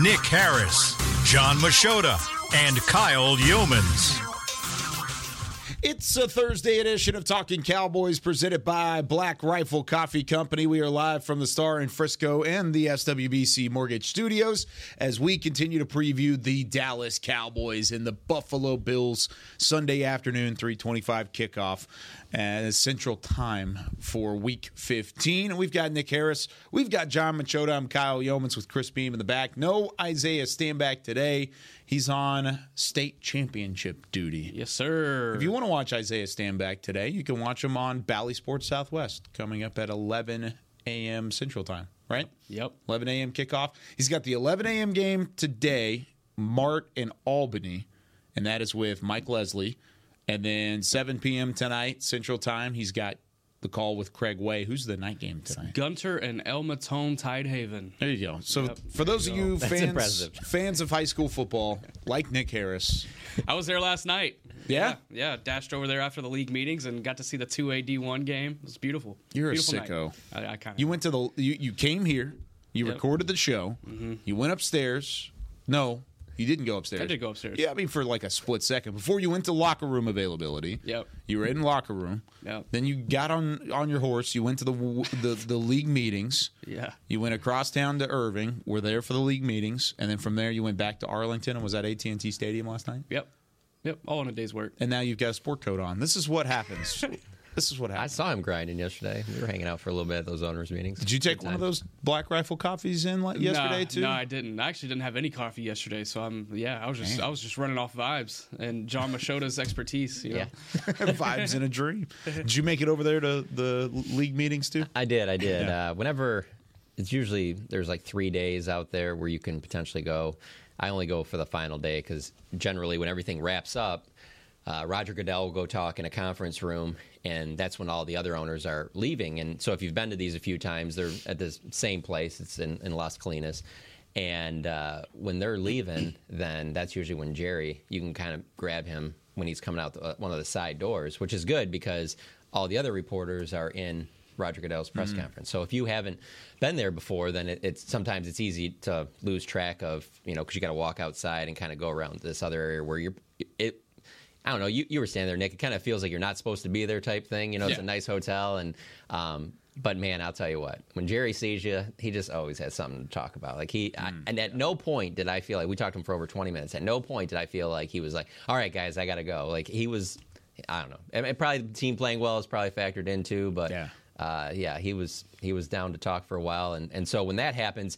Nick Harris, Jon Machota, and Kyle Youmans. It's a Thursday edition of Talking Cowboys presented by Black Rifle Coffee Company. We are live from the Star in Frisco and the SWBC Mortgage Studios as we continue to preview the Dallas Cowboys and the Buffalo Bills Sunday afternoon 325 kickoff as Central Time for Week 15. And we've got Nick Harris, we've got Jon Machota, I'm Kyle Youmans with Chris Beam in the back. No Isaiah Stanback today. He's on state championship duty. Yes, sir. If you want to watch Isaiah Stanback today, you can watch him on Bally Sports Southwest coming up at 11 a.m. Central Time, right? Yep. 11 a.m. kickoff. He's got the 11 a.m. game today, Mart and Albany, and that is with Mike Leslie. And then 7 p.m. tonight, Central Time, he's got the call with Craig Way. Who's the night game tonight? Gunter and El Maton Tidehaven. There you go. So Yep. for those of you That's fans impressive. fans of high school football, like Nick Harris, I was there last night. Yeah? yeah, yeah, Dashed over there after the league meetings and got to see the two A D one game. It was beautiful. You're a sicko. Night. I, I kind of. You went to the you, you came here, you Yep. recorded the show, mm-hmm. you went upstairs. No, you didn't go upstairs. I did go upstairs. Yeah, I mean for like a split second before you went to locker room availability. Yep. You were in locker room. Yep. Then you got on on your horse. You went to the the the league meetings. Yeah. You went across town to Irving. Were there for the league meetings, and then from there you went back to Arlington and was at AT and T Stadium last night. Yep. Yep. All in a day's work. And now you've got a sport coat on. This is what happens. this is what happened. I happens. saw him grinding yesterday. We were hanging out for a little bit at those owners' meetings. Did you take Good one of those Black Rifle coffees in like yesterday Nah, too? No, I didn't. I actually didn't have any coffee yesterday, so I'm yeah. I was just I was just running off vibes and Jon Machota's expertise. You know? Yeah, Vibes in a dream. Did you make it over there to the league meetings too? I did. I did. Uh, whenever it's usually there's like three days out there where you can potentially go. I only go for the final day because generally when everything wraps up, uh, Roger Goodell will go talk in a conference room, and that's when all the other owners are leaving. And so if you've been to these a few times, they're at the same place. It's in, in Las Colinas. And uh, when they're leaving, then that's usually when Jerry, you can kind of grab him when he's coming out the, uh, one of the side doors, which is good because all the other reporters are in Roger Goodell's press conference. So if you haven't been there before, then it, it's sometimes it's easy to lose track of, you know, because you got to walk outside and kind of go around this other area where you're. It, I don't know. You, you were standing there, Nick. It kind of feels like you're not supposed to be there, type thing. You know, it's a nice hotel, and um, but man, I'll tell you what. When Jerry sees you, he just always has something to talk about. Like he, I, and at no point did I feel like we talked to him for over 20 minutes. At no point did I feel like he was like, "All right, guys, I got to go." Like he was. I don't know. And, and probably the team playing well is probably factored in too, but Yeah. uh, yeah, he was he was down to talk for a while, and and so when that happens,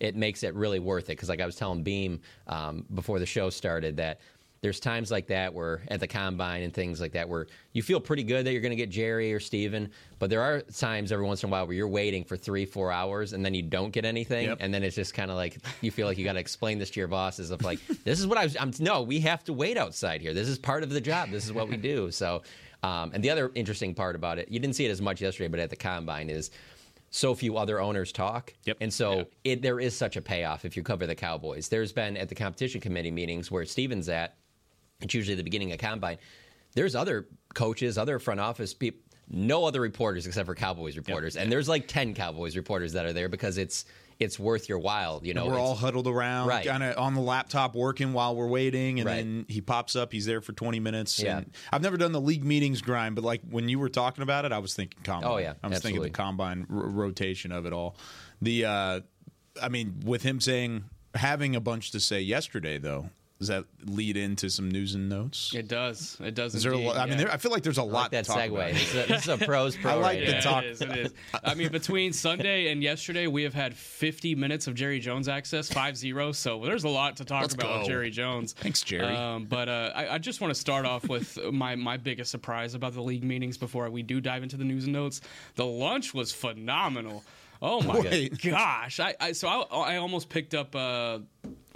it makes it really worth it because like I was telling Beam um, before the show started that there's times like that where at the combine and things like that where you feel pretty good that you're going to get Jerry or Stephen, but there are times every once in a while where you're waiting for three four hours and then you don't get anything, Yep. and then it's just kind of like you feel like you got to explain this to your bosses of like this is what I was. I'm, no, we have to wait outside here. This is part of the job. This is what we do. So. Um, and the other interesting part about it, you didn't see it as much yesterday, but at the combine is so few other owners talk. Yep. And so it, there is such a payoff if you cover the Cowboys. There's been at the competition committee meetings where Stephen's at, it's usually the beginning of combine. There's other coaches, other front office people, no other reporters except for Cowboys reporters. And there's like 10 Cowboys reporters that are there because it's it's worth your while, you know. we're all huddled around, Right. kind of on the laptop working while we're waiting, and Right. then he pops up. He's there for twenty minutes. Yeah. and I've never done the league meetings grind, but like when you were talking about it, I was thinking combine. Oh, yeah, I was thinking the combine r- rotation of it all. The, uh, I mean, with him saying having a bunch to say yesterday, though, does that lead into some news and notes? It does. It does. Is there a indeed, lot? I mean, yeah. there, I feel like there's a I lot like that to talk segue. about. This is, a, this is a pros pro. I like right the talk. It is, it is. I mean, between Sunday and yesterday, we have had 50 minutes of Jerry Jones access, 5 0. So there's a lot to talk Let's about go. with Jerry Jones. Thanks, Jerry. Um, but uh, I, I just want to start off with my, my biggest surprise about the league meetings before we do dive into the news and notes. The lunch was phenomenal. Oh my Wait. gosh! I, I so I, I almost picked up uh,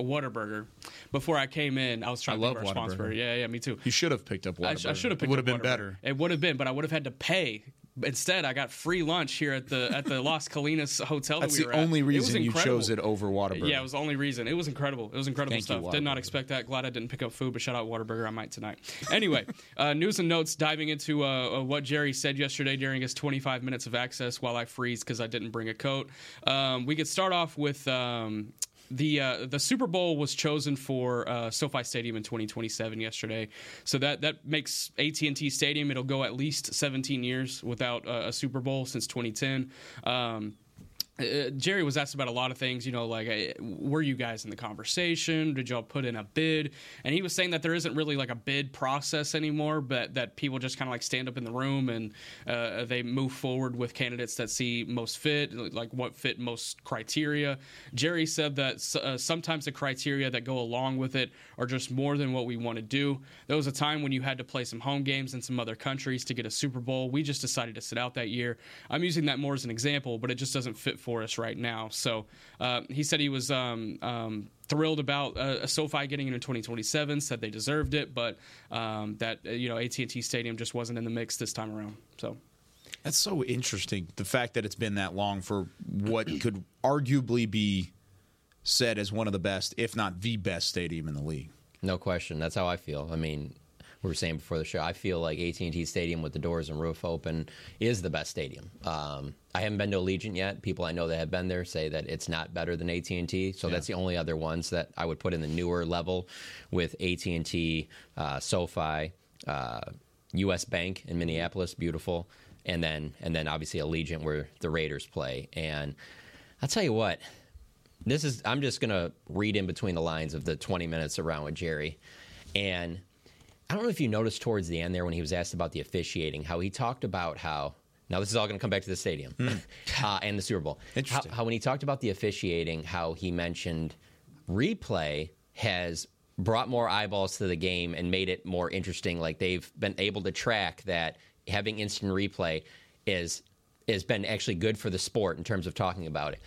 Whataburger. Before I came in, I was trying I to love a response Whataburger. Yeah, yeah, me too. You should have picked up I, Whataburger. I should have picked It would have been Whataburger. better. It would have been, but I would have had to pay. Instead, I got free lunch here at the at the Las Colinas hotel. That's that we the were at. only was reason you chose it over Whataburger. Yeah, it was the only reason. It was incredible. It was incredible Thank you, stuff. Did not expect that. Glad I didn't pick up food, but shout out Whataburger. I might tonight. Anyway, uh, news and notes diving into uh, uh, what Jerry said yesterday during his 25 minutes of access while I freeze because I didn't bring a coat. Um, we could start off with. Um, the uh, the Super Bowl was chosen for uh, SoFi Stadium in 2027 yesterday, so that that makes AT and T Stadium. It'll go at least 17 years without uh, a Super Bowl since 2010. Um, uh, Jerry was asked about a lot of things, you know, like uh, were you guys in the conversation? Did y'all put in a bid? And he was saying that there isn't really like a bid process anymore, but that people just kind of like stand up in the room and uh, they move forward with candidates that see most fit, like what fit most criteria. Jerry said that uh, sometimes the criteria that go along with it are just more than what we want to do. There was a time when you had to play some home games in some other countries to get a Super Bowl. We just decided to sit out that year. I'm using that more as an example, but it just doesn't fit for us right now. So uh, he said he was um, um, thrilled about uh, SoFi getting it in 2027. Said they deserved it, but um, that uh, you know AT&T Stadium just wasn't in the mix this time around. So That's so interesting. The fact that it's been that long for what could arguably be said as one of the best, if not the best stadium in the league. No question. That's how I feel. I mean, we were saying before the show, I feel like AT&T Stadium with the doors and roof open is the best stadium. Um, I haven't been to Allegiant yet. People I know that have been there say that it's not better than AT&T. So that's the only other ones that I would put in the newer level with AT&T, uh, SoFi, uh, U.S. Bank in Minneapolis, beautiful, and then and then obviously Allegiant where the Raiders play. And I'll tell you what, this is I'm just gonna read in between the lines of the 20 minutes around with Jerry, and I don't know if you noticed towards the end there when he was asked about the officiating, how he talked about how now this is all going to come back to the stadium uh, and the Super Bowl. Interesting. how when he talked about the officiating, how he mentioned replay has brought more eyeballs to the game and made it more interesting. Like they've been able to track that having instant replay is has been actually good for the sport in terms of talking about it.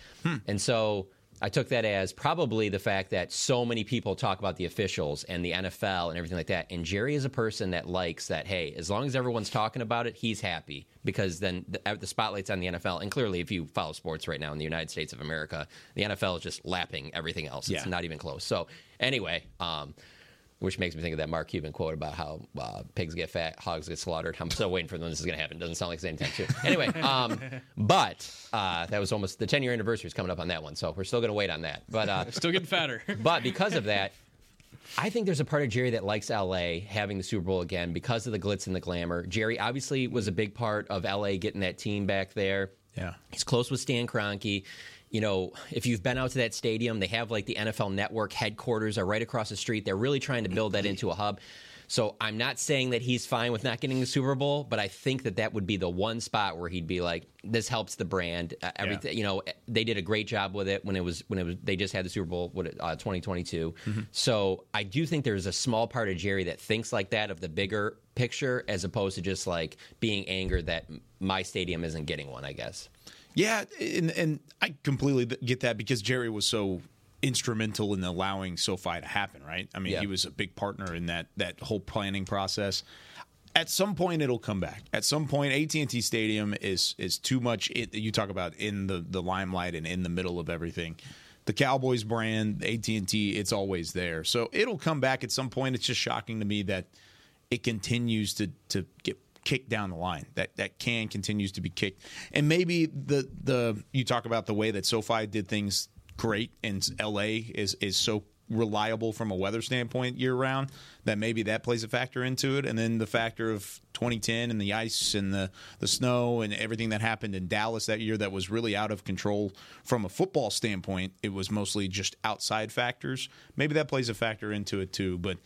And so I took that as probably the fact that so many people talk about the officials and the NFL and everything like that. And Jerry is a person that likes that, hey, as long as everyone's talking about it, he's happy because then the, uh, the spotlight's on the NFL. And clearly, if you follow sports right now in the United States of America, the NFL is just lapping everything else. It's Yeah. not even close. So, anyway, um, which makes me think of that Mark Cuban quote about how uh, pigs get fat, hogs get slaughtered. I'm still waiting for when this is going to happen. Doesn't sound like it's anytime soon. Anyway, um, but uh, that was almost the 10 year anniversary is coming up on that one, so we're still going to wait on that. But uh, still getting fatter. but because of that, I think there's a part of Jerry that likes LA having the Super Bowl again because of the glitz and the glamour. Jerry obviously was a big part of LA getting that team back there. Yeah. He's close with Stan Kroenke. You know, if you've been out to that stadium, they have like the NFL Network headquarters are right across the street. They're really trying to build that into a hub. So I'm not saying that he's fine with not getting the Super Bowl, but I think that that would be the one spot where he'd be like, "This helps the brand." Uh, everything, you know, they did a great job with it when it was when it was they just had the Super Bowl what uh, 2022. So I do think there's a small part of Jerry that thinks like that of the bigger picture, as opposed to just like being angered that my stadium isn't getting one. I guess. Yeah, and, and I completely get that because Jerry was so instrumental in allowing SoFi to happen, right? I mean, Yeah. he was a big partner in that that whole planning process. At some point, it'll come back. At some point, AT and T Stadium is is too much. It, you talk about in the the limelight and in the middle of everything. The Cowboys brand, AT and T, it's always there. So it'll come back at some point. It's just shocking to me that it continues to to get kicked down the line. That that can continues to be kicked. And maybe the the you talk about the way that SoFi did things great and LA is is so reliable from a weather standpoint year round that maybe that plays a factor into it and then the factor of 2010 and the ice and the the snow and everything that happened in Dallas that year that was really out of control from a football standpoint it was mostly just outside factors maybe that plays a factor into it too but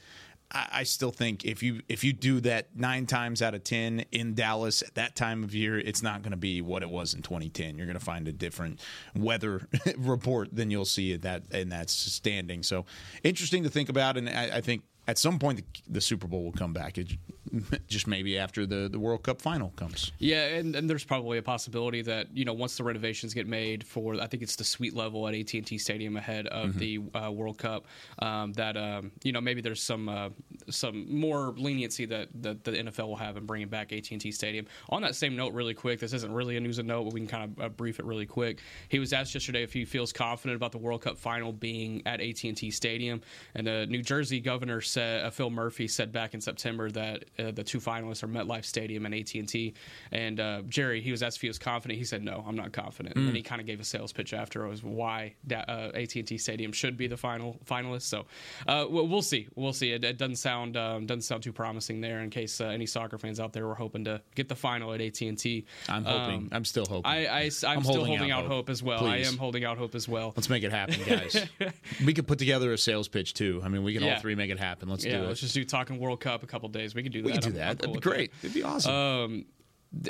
I, I still think if you if you do that nine times out of ten in Dallas at that time of year, it's not going to be what it was in 2010. You're going to find a different weather report than you'll see at that in that standing. So interesting to think about, and I, I think at some point the, the Super Bowl will come back. It, just maybe after the, the World Cup final comes. Yeah, and, and there's probably a possibility that you know once the renovations get made for I think it's the suite level at AT and T Stadium ahead of Mm-hmm. the uh, World Cup, um, that um, you know maybe there's some uh, some more leniency that, that the NFL will have in bringing back AT and T Stadium. On that same note, really quick, this isn't really a news and note, but we can kind of uh, brief it really quick. He was asked yesterday if he feels confident about the World Cup final being at AT and T Stadium, and the New Jersey governor said uh, Phil Murphy said back in September that uh, the two finalists are MetLife Stadium and AT and T. And uh, Jerry, he was asked if he was confident. He said, "No, I'm not confident." And he kind of gave a sales pitch after as why da- uh, AT and T Stadium should be the final finalist. So uh, we'll, we'll see. We'll see. It, it doesn't sound um, doesn't sound too promising there. In case uh, any soccer fans out there were hoping to get the final at AT and T, I'm hoping. I'm still hoping. I, I am I'm still holding holding, out out, hope. as well. Please. I am holding out hope as well. Let's make it happen, guys. we could put together a sales pitch too. I mean, we can all three make it happen. Let's yeah, do it. let's just do talking World Cup a couple days. We could do that. we can do I'm- that. I'm That'd be with that. great. It'd be awesome.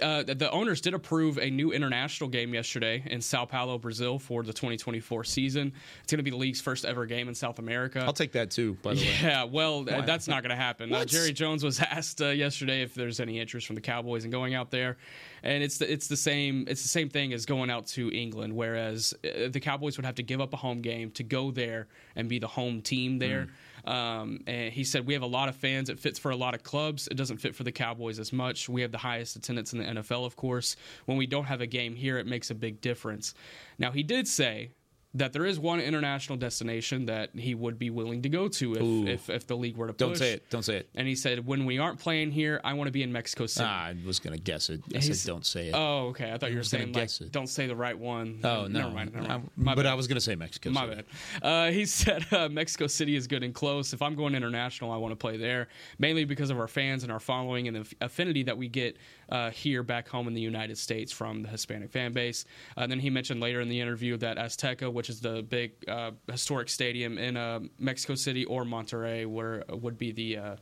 Uh, the- owners did approve a new international game yesterday in Sao Paulo, Brazil, for the 2024 season. It's going to be the league's first ever game in South America. I'll take that too. By the way, Yeah, well, uh, that's not going to happen. Uh, Jerry Jones was asked uh, yesterday if there's any interest from the Cowboys in going out there, and it's the, it's the same it's the same thing as going out to England. Whereas uh, the Cowboys would have to give up a home game to go there and be the home team there. Um, and he said we have a lot of fans. It fits for a lot of clubs. It doesn't fit for the Cowboys as much. We have the highest attendance in the NFL, of course. When we don't have a game here, it makes a big difference. Now he did say that there is one international destination that he would be willing to go to if, if, if the league were to push. don't say it. Don't say it. And he said, when we aren't playing here, I want to be in Mexico City. Ah, I was gonna guess it. I He's- said don't say it. Oh, okay. I thought you were saying like, guess it. don't say the right one. Oh, no, never mind. Never mind. But bad. I was gonna say Mexico. City. My City. bad. Uh, he said uh, Mexico City is good and close. If I'm going international, I want to play there, mainly because of our fans and our following and the affinity that we get uh, here back home in the United States from the Hispanic fan base. Uh, and then he mentioned later in the interview that Azteca, which is the big uh, historic stadium in uh, Mexico City or Monterrey, where would be the uh,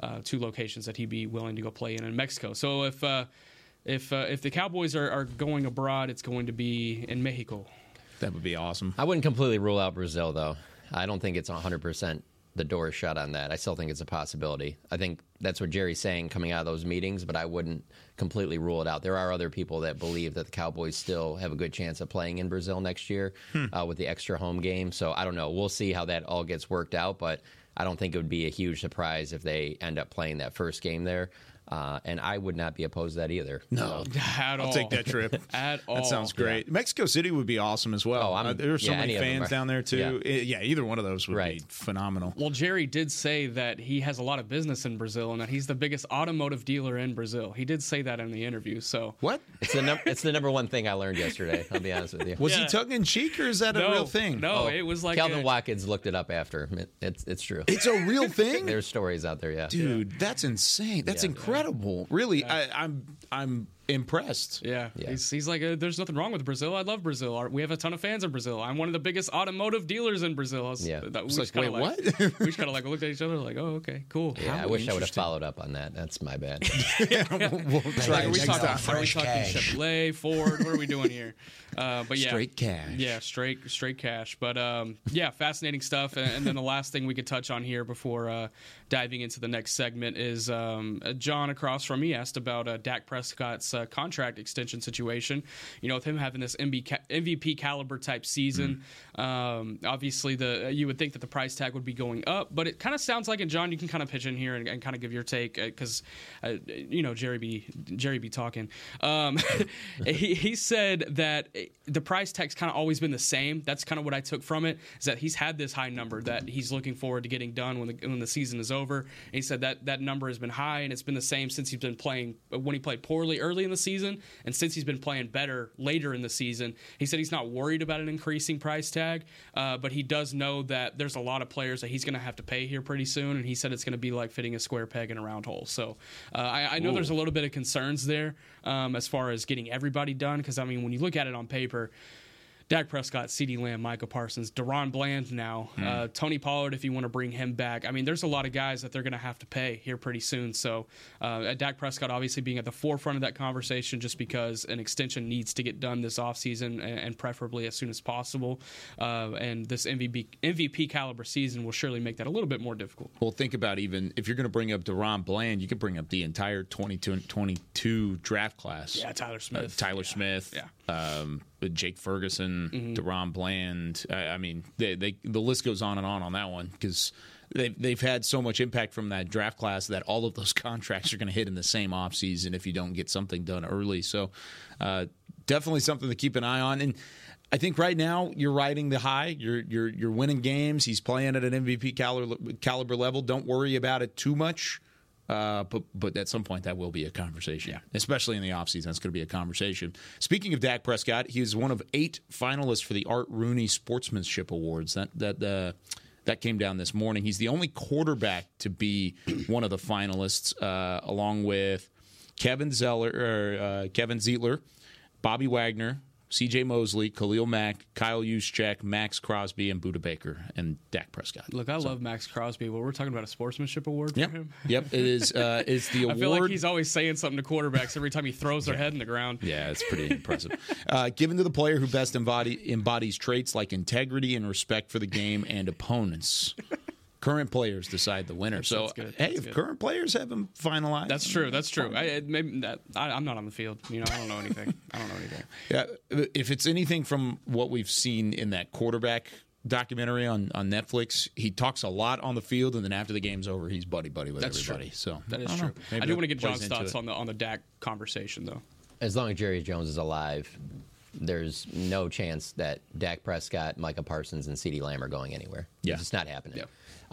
uh, two locations that he'd be willing to go play in in Mexico. So if uh, if uh, if the Cowboys are, are going abroad, it's going to be in Mexico. That would be awesome. I wouldn't completely rule out Brazil, though. I don't think it's 100% the door is shut on that. I still think it's a possibility. I think that's what Jerry's saying coming out of those meetings, but I wouldn't completely rule it out. There are other people that believe that the Cowboys still have a good chance of playing in Brazil next year uh, with the extra home game. So I don't know. We'll see how that all gets worked out, but I don't think it would be a huge surprise if they end up playing that first game there. Uh, and I would not be opposed to that either. No, At all. I'll take that trip. At all. That sounds great. Mexico City would be awesome as well. Oh, Uh, there are so yeah, many any of them fans are- down there too. yeah. I- Yeah. either one of those would Right. be phenomenal. Well, Jerry did say that he has a lot of business in Brazil and that he's the biggest automotive dealer in Brazil. He did say that in the interview. So What It's the, num- it's the number one thing I learned yesterday, I'll be honest with you. was Yeah. he tongue in cheek or is that no, a real thing? No, Oh, it was like Calvin a- Watkins looked it up after. It, it's it's true. it's a real thing. There's stories out there, yeah. Dude, that's insane. That's Yeah. Incredible. Really, I, I'm I'm impressed. Yeah, Yeah. He's, he's like, uh, there's nothing wrong with Brazil. I love Brazil. We have a ton of fans in Brazil. I'm one of the biggest automotive dealers in Brazil. Was, Yeah. that, just like, wait, like, what? we just kind of like looked at each other like, oh, okay, cool. Yeah, I wish I would have followed up on that. That's my bad. we'll try Like, are we talking, are we talking Chevrolet, Ford? What are we doing here? Uh, but yeah, Straight cash. Yeah, straight straight cash. But um, yeah, fascinating stuff. And, and then the last thing we could touch on here before uh, diving into the next segment is um, uh, John across from me asked about uh, Dak Prescott's uh, contract extension situation. You know, with him having this MVP caliber type season, um, obviously the you would think that the price tag would be going up, but it kind of sounds like, and John, you can kind of pitch in here and, and kind of give your take because uh, you know Jerry be Jerry be talking. Um, he, he said that the price tag's kind of always been the same. That's kind of what I took from it is that he's had this high number that he's looking forward to getting done when the when the season is over. And he said that that number has been high and it's been the same since he's been playing when he played poorly early in the season and since he's been playing better later in the season. He said he's not worried about an increasing price tag, uh, but he does know that there's a lot of players that he's going to have to pay here pretty soon. And he said it's going to be like fitting a square peg in a round hole. So uh, I, I know there's a little bit of concerns there um, as far as getting everybody done because I mean when you look at it on paper Dak Prescott, CeeDee Lamb, Micah Parsons, DaRon Bland now, Hmm. uh, Tony Pollard if you want to bring him back. I mean, there's a lot of guys that they're going to have to pay here pretty soon. So, uh, Dak Prescott obviously being at the forefront of that conversation just because an extension needs to get done this offseason and, and preferably as soon as possible. Uh, and this MVP, MVP caliber season will surely make that a little bit more difficult. Well, think about even if you're going to bring up DaRon Bland, you could bring up the entire 22, 22 draft class. Yeah, Tyler Uh, Smith. Tyler Smith, Yeah. Um, Jake Ferguson, Mm-hmm. DaRon Bland. I, I mean, they, they, the list goes on and on on that one because they've, they've had so much impact from that draft class that all of those contracts are going to hit in the same offseason if you don't get something done early. So, uh, definitely something to keep an eye on. And I think right now you're riding the high. You're you're you're winning games. He's playing at an MVP caliber, caliber level. Don't worry about it too much. Uh, but but at some point that will be a conversation, Yeah. especially in the offseason. That's going to be a conversation. Speaking of Dak Prescott, he is one of eight finalists for the Art Rooney Sportsmanship Awards. That that uh, that came down this morning. He's the only quarterback to be one of the finalists, uh, along with Kevin Zeller or uh, Kevin Zeitler, Bobby Wagner, C.J. Mosley, Khalil Mack, Kyle Juszczyk, Maxx Crosby, and Budda Baker, and Dak Prescott. Look, I love Maxx Crosby, but we're talking about a sportsmanship award Yep, for him. yep. It is. Uh, it's the award. I feel like he's always saying something to quarterbacks every time he throws their head in the ground. Yeah, it's pretty impressive. Uh, given to the player who best embody, embodies traits like integrity and respect for the game and opponents. Current players decide the winner. so, good. hey, That's if good. current players have them finalized, That's true. That's true. I, it- maybe that, I, I'm not on the field. You know, I don't know anything. I don't know anything. Yeah, uh, if it's anything from what we've seen in that quarterback documentary on, on Netflix, he talks a lot on the field, and then after the game's over, he's buddy buddy with That's everybody. true. So That is I don't true. Maybe I do want to get plays John's thoughts it. on the on the Dak conversation though. As long as Jerry Jones is alive, there's no chance that Dak Prescott, Micah Parsons, and CeeDee Lamb are going anywhere. Yeah. It's just not happening. Yeah.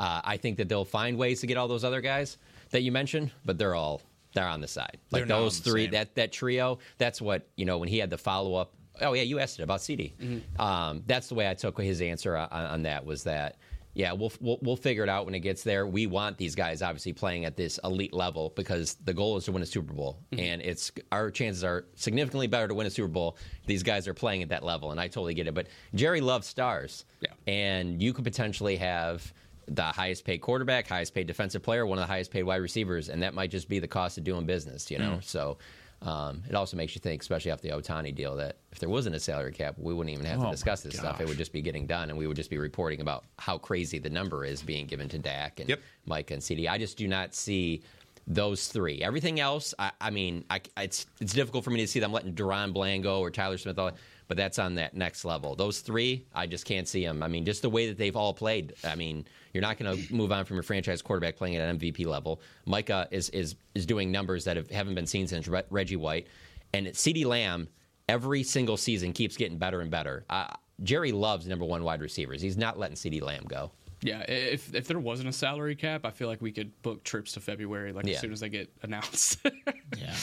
Uh, I think that they'll find ways to get all those other guys that you mentioned, but they're all they're on the side. Like They're those three, same. that that trio. That's what you know when he had the follow up. Oh yeah, you asked it about CeeDee. Mm-hmm. Um, that's the way I took his answer on, on that was that. Yeah, we'll, we'll we'll figure it out when it gets there. We want these guys obviously playing at this elite level because the goal is to win a Super Bowl, Mm-hmm. and it's our chances are significantly better to win a Super Bowl. These guys are playing at that level, and I totally get it. But Jerry loves stars, Yeah. and you could potentially have the highest paid quarterback, highest paid defensive player, one of the highest paid wide receivers, and that might just be the cost of doing business, you know. So um, it also makes you think, especially after the Ohtani deal, that if there wasn't a salary cap, we wouldn't even have Oh, to discuss this stuff. It would just be getting done, and we would just be reporting about how crazy the number is being given to Dak and Yep. Mike and CeeDee. I just do not see those three. Everything else, I, I mean, I, it's it's difficult for me to see them letting DaRon Bland go or Tyler Smith, all- but that's on that next level. Those three, I just can't see them. I mean, just the way that they've all played. I mean, you're not going to move on from your franchise quarterback playing at an MVP level. Micah is is is doing numbers that have, haven't been seen since Re- Reggie White, and CeeDee Lamb every single season keeps getting better and better. Uh, Jerry loves number one wide receivers. He's not letting CeeDee Lamb go. Yeah, if if there wasn't a salary cap, I feel like we could book trips to February like Yeah. as soon as they get announced. Yeah.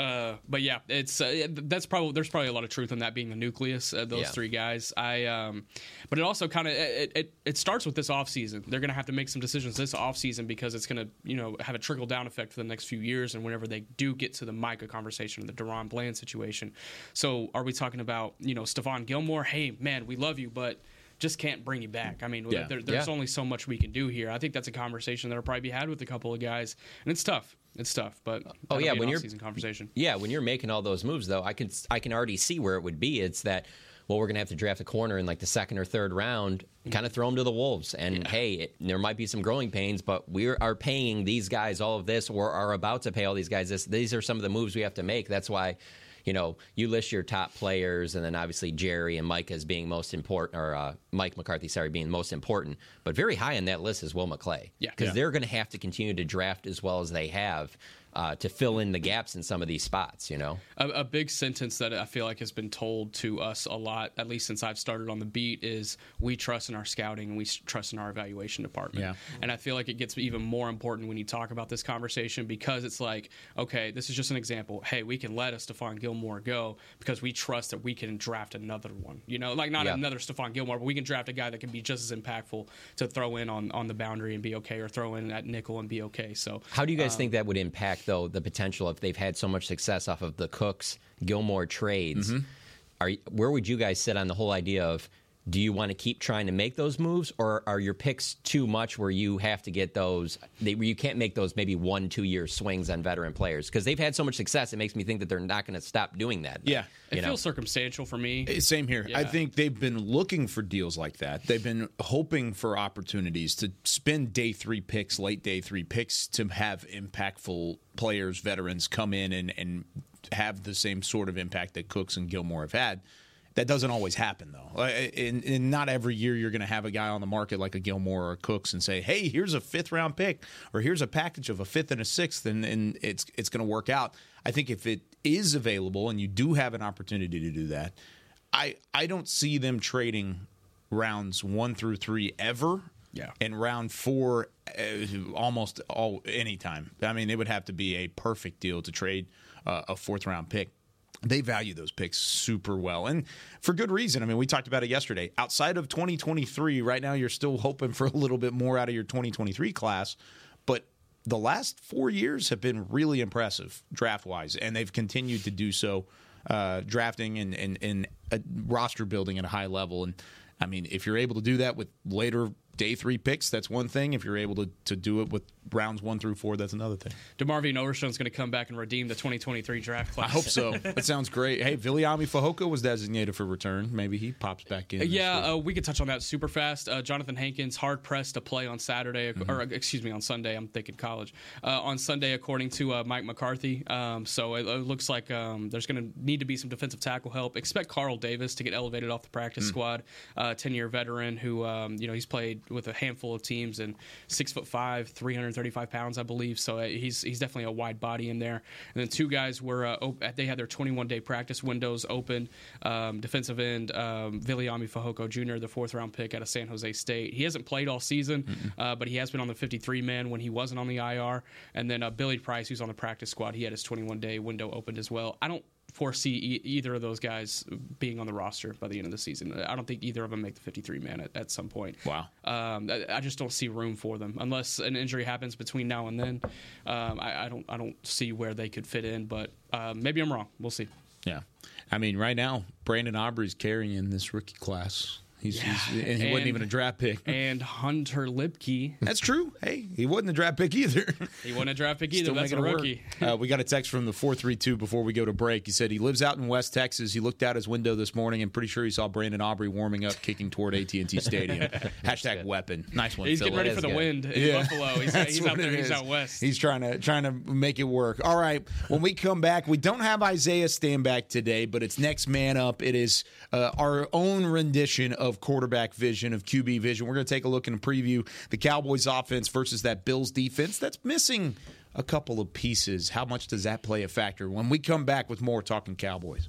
Uh, but yeah, it's uh, that's probably there's probably a lot of truth in that being the nucleus. Uh, those Yeah. three guys. I um, but it also kind of it, it it starts with this offseason. They're gonna have to make some decisions this offseason because it's gonna you know have a trickle down effect for the next few years. And whenever they do get to the Micah conversation, or the DaRon Bland situation. So are we talking about you know Stephon Gilmore? Hey man, we love you, but just can't bring you back. I mean, Yeah. there, there's Yeah. only so much we can do here. I think that's a conversation that'll probably be had with a couple of guys, and it's tough. It's tough, but Oh, yeah, when you're- conversation. Yeah, when you're making all those moves, though, I can I can already see where it would be. It's that well, we're gonna have to draft a corner in like the second or third round, kind of throw them to the wolves. And hey, it, there might be some growing pains, but we are paying these guys all of this, or are about to pay all these guys this. These are some of the moves we have to make. That's why. You know, you list your top players, and then obviously Jerry and Mike as being most important, or uh, Mike McCarthy, sorry, being most important. But very high on that list is Will McClay. Yeah. because Yeah. they're going to have to continue to draft as well as they have uh, to fill in the gaps in some of these spots. You know, A, a big sentence that I feel like has been told to us a lot, at least since I've started on the beat, is we trust in our scouting and we trust in our evaluation department. Yeah. And I feel like it gets even more important when you talk about this conversation because it's like, okay, this is just an example. Hey, we can let a Stephon Gilmore go because we trust that we can draft another one. You know, like not Yeah. another Stephon Gilmore, but we can draft a guy that can be just as impactful to throw in on, on the boundary and be okay, or throw in at nickel and be okay. So how do you Um, guys think that would impact though the potential if they've had so much success off of the Cooks Gilmore trades? Mm-hmm. are where would you guys sit on the whole idea of do you want to keep trying to make those moves or are your picks too much where you have to get those they, you can't make those maybe one two year swings on veteran players because they've had so much success it makes me think that they're not going to stop doing that Yeah. It you know? feels circumstantial for me. Eh, Same here. I think they've been looking for deals like that. They've been hoping for opportunities to spend day three picks, late day three picks to have impactful players, veterans come in and, and have the same sort of impact that Cooks and Gilmore have had. That doesn't always happen, though. And, and not every year you're going to have a guy on the market like a Gilmore or a Cooks and say, "Hey, here's a fifth round pick, or here's a package of a fifth and a sixth, and, and it's it's going to work out." I think if it is available and you do have an opportunity to do that, I I don't see them trading rounds one through three ever. Yeah. And round four, uh, almost all anytime. I mean, it would have to be a perfect deal to trade uh, a fourth round pick. They value those picks super well, and for good reason. I mean, we talked about it yesterday. Outside of 2023, right now you're still hoping for a little bit more out of your 2023 class, but the last four years have been really impressive draft wise, and they've continued to do so, uh, drafting and, and, and uh, roster building at a high level. And I mean, if you're able to do that with later day three picks, that's one thing. If you're able to, to do it with rounds one through four, that's another thing. DeMarvion Overshown's going to come back and redeem the 2023 draft class. I hope so. that sounds great. Hey, Viliami Fehoko was designated for return. Maybe he pops back in. Yeah, uh, we could touch on that super fast. Uh, Johnathan Hankins hard pressed to play on Saturday, Mm-hmm. or excuse me, on Sunday. I'm thinking college. Uh, on Sunday, according to uh, Mike McCarthy. Um, so it, it looks like um, there's going to need to be some defensive tackle help. Expect Carl Davis to get elevated off the practice Mm. squad. Uh, Ten year veteran who um, you know he's played with a handful of teams and six foot five, 335 pounds, I believe. So uh, he's he's definitely a wide body in there. And then two guys were uh, op- they had their 21 day practice windows open. Um, defensive end um, Viliami Fehoko Jr., the fourth round pick out of San Jose State. He hasn't played all season, uh, but he has been on the 53 man when he wasn't on the IR. And then uh, Billy Price, who's on the practice squad, he had his 21 day window opened as well. I don't foresee e- either of those guys being on the roster by the end of the season. I don't think either of them make the 53 man at, at some point. Wow. Um, I, I just don't see room for them unless an injury happens between now and then. Um, I, I don't I don't see where they could fit in, but uh, maybe I'm wrong. We'll see. Yeah. I mean, right now, Brandon Aubrey's carrying this rookie class. He's, he's and he wasn't even a draft pick. And Hunter Luepke, That's true. Hey, he wasn't a draft pick either. he wasn't a draft pick either. Still That's a making work. rookie. Uh, we got a text from the 432 before we go to break. He said he lives out in West Texas. He looked out his window this morning and pretty sure he saw Brandon Aubrey warming up, kicking toward AT&T Stadium. Hashtag weapon. Nice one, He's Phil. getting ready for the good. wind in Yeah. Buffalo. He's, he's out there. He's is. out west. He's trying to trying to make it work. All right. When we come back, we don't have Isaiah Stanback today, but it's next man up. It is uh, our own rendition of quarterback vision of QB vision. We're going to take a look and preview the Cowboys offense versus that Bills defense that's missing a couple of pieces. How much does that play a factor? When we come back with more talking Cowboys.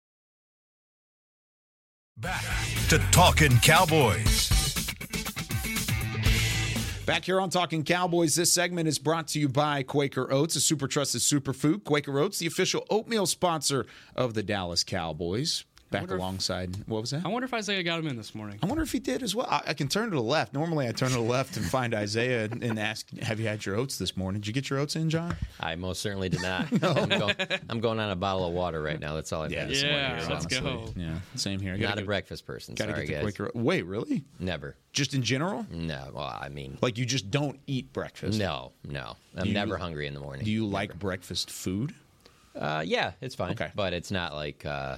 Back to Talking Cowboys. Back here on Talking Cowboys, this segment is brought to you by Quaker Oats, a super trusted superfood. Quaker Oats, the official oatmeal sponsor of the Dallas Cowboys. Back wonder if- alongside, what was that? I wonder if Isaiah got him in this morning. I wonder if he did as well. I, I can turn to the left. Normally, I turn to the left and find Isaiah and, and ask, "Have you had your oats this morning? Did you get your oats in, John?" I most certainly did not. I'm, going, I'm going on a bottle of water right now. That's all I've had this morning. Yeah, let's honestly. go. Yeah, same here. Not gotta a breakfast person. Gotta Sorry, get the guys. Quaker. Wait, really? Never. Just in general? No. Well, I mean, Like you just don't eat breakfast? no, no. I'm you- never hungry in the morning. Do you like breakfast food? Uh, yeah, it's fine. Okay. But it's not like uh,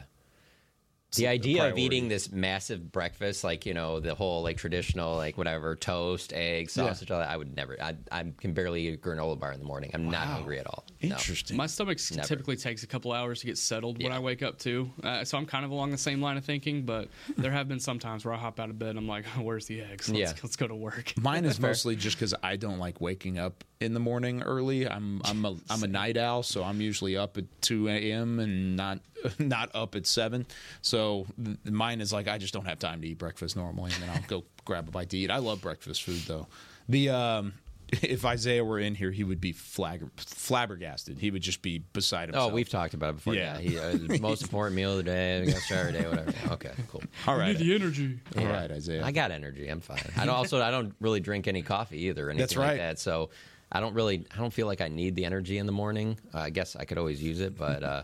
the a idea of eating this massive breakfast, like you know, the whole like traditional, like whatever toast, eggs, Yeah. sausage. All that, I would never. I, I can barely eat a granola bar in the morning. I'm not hungry at all. No. Interesting. My stomach Never. typically takes a couple hours to get settled when I wake up too, uh, so I'm kind of along the same line of thinking. But there have been some times where I hop out of bed and I'm like, "Where's the eggs? Let's, Yeah. let's go to work." Mine is mostly just because I don't like waking up in the morning early. I'm I'm a I'm a night owl, so I'm usually up at two a.m. and not not up at seven. So th- mine is like I just don't have time to eat breakfast normally, and then I'll go grab a bite to eat. I love breakfast food though. The um, if Isaiah were in here, he would be flag- flabbergasted. He would just be beside himself. Oh, himself. we've talked about it before. Yeah. Yeah, he, uh, most important meal of the day. We got Saturday, whatever. Okay, cool. All right, I need the energy. all Yeah. right, Isaiah. I got energy. I'm fine. I don't also I don't really drink any coffee either or anything That's right. like that. So I don't really I don't feel like I need the energy in the morning. Uh, I guess I could always use it, but uh,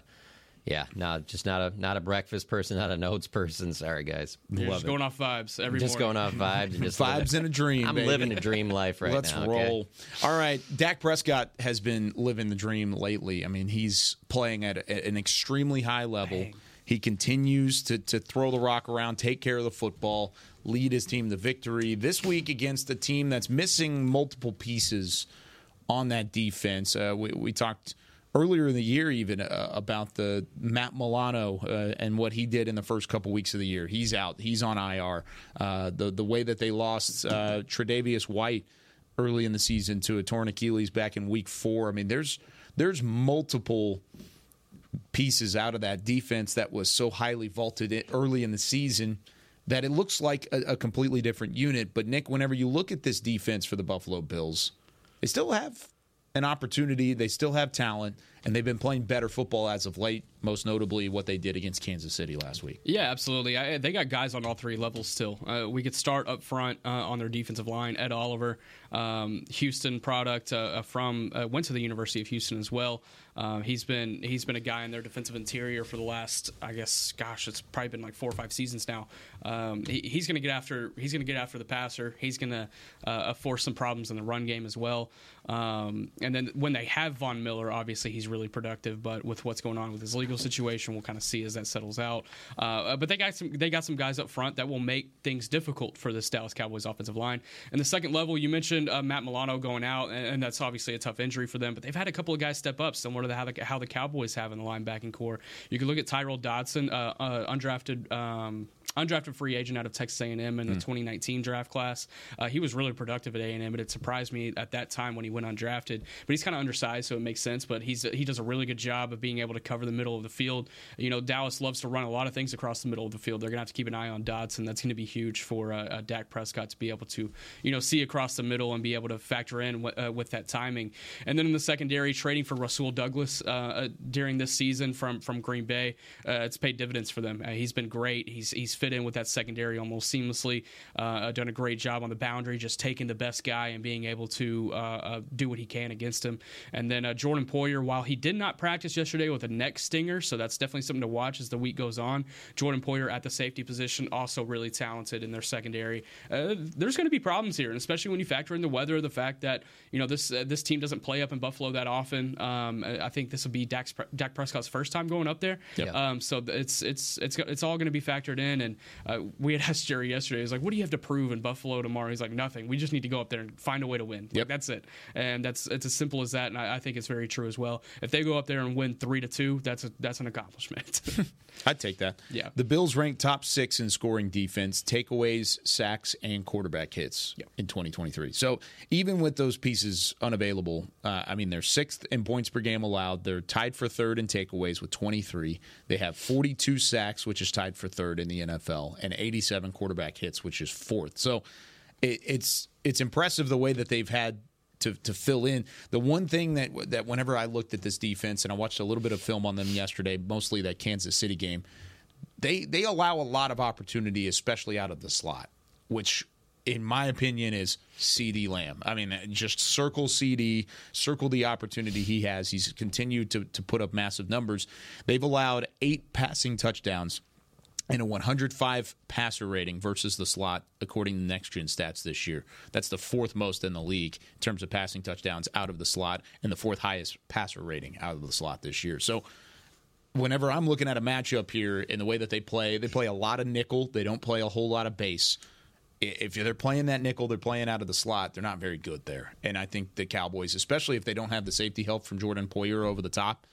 yeah, no, just not a not a breakfast person, not a notes person. Sorry, guys. You're Love just it. going off vibes every just morning. going off vibes and just Vibes living- in a dream. I'm baby. living a dream life right now. Let's now. okay? roll. All right, Dak Prescott has been living the dream lately. I mean, he's playing at a- an extremely high level. He continues to to throw the rock around, take care of the football, lead his team to victory. This week against a team that's missing multiple pieces on that defense. Uh, we, we talked earlier in the year even uh, about the Matt Milano uh, and what he did in the first couple weeks of the year. He's out. He's on IR. Uh, the the way that they lost uh, Tre'Davious White early in the season to a torn Achilles back in week four. I mean, there's there's multiple pieces out of that defense that was so highly vaulted early in the season that it looks like a, a completely different unit. But Nick, whenever you look at this defense for the Buffalo Bills, they still have an opportunity. They still have talent, and they've been playing better football as of late. Most notably, what they did against Kansas City last week. Yeah, absolutely. I, they got guys on all three levels still. Uh, we could start up front uh, on their defensive line. Ed Oliver, um, Houston product uh, from uh, went to the University of Houston as well. Uh, he's been he's been a guy in their defensive interior for the last I guess gosh it's probably been like four or five seasons now. Um, he, he's going to get after he's going to get after the passer. He's going to uh, force some problems in the run game as well. Um, and then when they have Von Miller, obviously he's really productive. But with what's going on with his legal situation, we'll kind of see as that settles out. Uh, but they got some they got some guys up front that will make things difficult for this Dallas Cowboys offensive line. And the second level, you mentioned uh, Matt Milano going out, and, and that's obviously a tough injury for them. But they've had a couple of guys step up, similar to how the, how the Cowboys have in the linebacking corps. You can look at Tyrel Dodson, uh, uh, undrafted. Um, undrafted free agent out of Texas A&M in the 2019 draft class. Uh, he was really productive at A&M, but it surprised me at that time when he went undrafted. But he's kind of undersized, so it makes sense. But he's he does a really good job of being able to cover the middle of the field. You know, Dallas loves to run a lot of things across the middle of the field. They're going to have to keep an eye on Dodson. That's going to be huge for uh, uh, Dak Prescott to be able to, you know, see across the middle and be able to factor in w- uh, with that timing. And then in the secondary, trading for Rasul Douglas uh, uh, during this season from from Green Bay, uh, it's paid dividends for them. Uh, he's been great. He's he's fit in with that secondary almost seamlessly. Uh, done a great job on the boundary, just taking the best guy and being able to uh, uh, do what he can against him. And then uh, Jordan Poyer, while he did not practice yesterday with a neck stinger, so that's definitely something to watch as the week goes on. Jordan Poyer at the safety position, also really talented in their secondary. Uh, there's going to be problems here, and especially when you factor in the weather, the fact that you know this uh, this team doesn't play up in Buffalo that often. Um, I think this will be Dak's, Dak Prescott's first time going up there. Yep. Um, so it's it's it's it's all going to be factored in. And uh, we had asked Jerry yesterday. He's like, "What do you have to prove in Buffalo tomorrow?" He's like, "Nothing. We just need to go up there and find a way to win. Yep. Like, that's it." And that's it's as simple as that. And I, I think it's very true as well. If they go up there and win three to two, that's a, that's an accomplishment. I'd take that. Yeah. The Bills ranked top six in scoring defense, takeaways, sacks, and quarterback hits in 2023. So even with those pieces unavailable, uh, I mean, they're sixth in points per game allowed. They're tied for third in takeaways with 23. They have 42 sacks, which is tied for third in the NFL, and 87 quarterback hits, which is fourth. So it, it's it's impressive the way that they've had to, to fill in. The one thing that that whenever I looked at this defense and I watched a little bit of film on them yesterday, mostly that Kansas City game, they they allow a lot of opportunity, especially out of the slot, which in my opinion is CeeDee Lamb. I mean, just circle CeeDee, circle the opportunity he has. He's continued to to put up massive numbers. They've allowed eight passing touchdowns and a 105 passer rating versus the slot, according to next gen stats this year. That's the fourth most in the league in terms of passing touchdowns out of the slot, and the fourth highest passer rating out of the slot this year. So, whenever I'm looking at a matchup here in the way that they play, they play a lot of nickel. They don't play a whole lot of base. If they're playing that nickel, they're playing out of the slot. They're not very good there. And I think the Cowboys, especially if they don't have the safety help from Jordan Poyer over the top,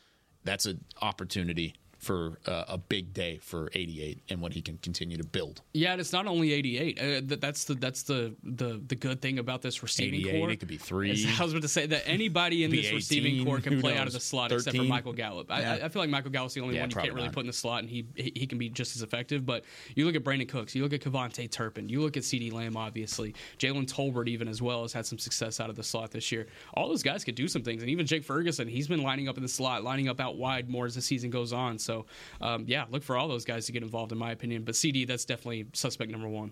that's an opportunity for uh, a big day for 88 and what he can continue to build. Yeah, and it's not only 88. Uh, that, that's the that's the, the the good thing about this receiving 88, corps. it could be three. Is- I was about to say that anybody in this receiving corps can play out of the slot except for Michael Gallup. I, Yeah. I, feel like Michael Gallup's the only Yeah, one you can't really not. put in the slot, and he, he he can be just as effective. But you look at Brandin Cooks, you look at KaVontae Turpin, you look at CeeDee Lamb, obviously Jalen Tolbert even as well has had some success out of the slot this year. All those guys could do some things, and even Jake Ferguson, he's been lining up in the slot, lining up out wide more as the season goes on. So um, yeah, look for all those guys to get involved, in my opinion. But CeeDee, that's definitely suspect number one.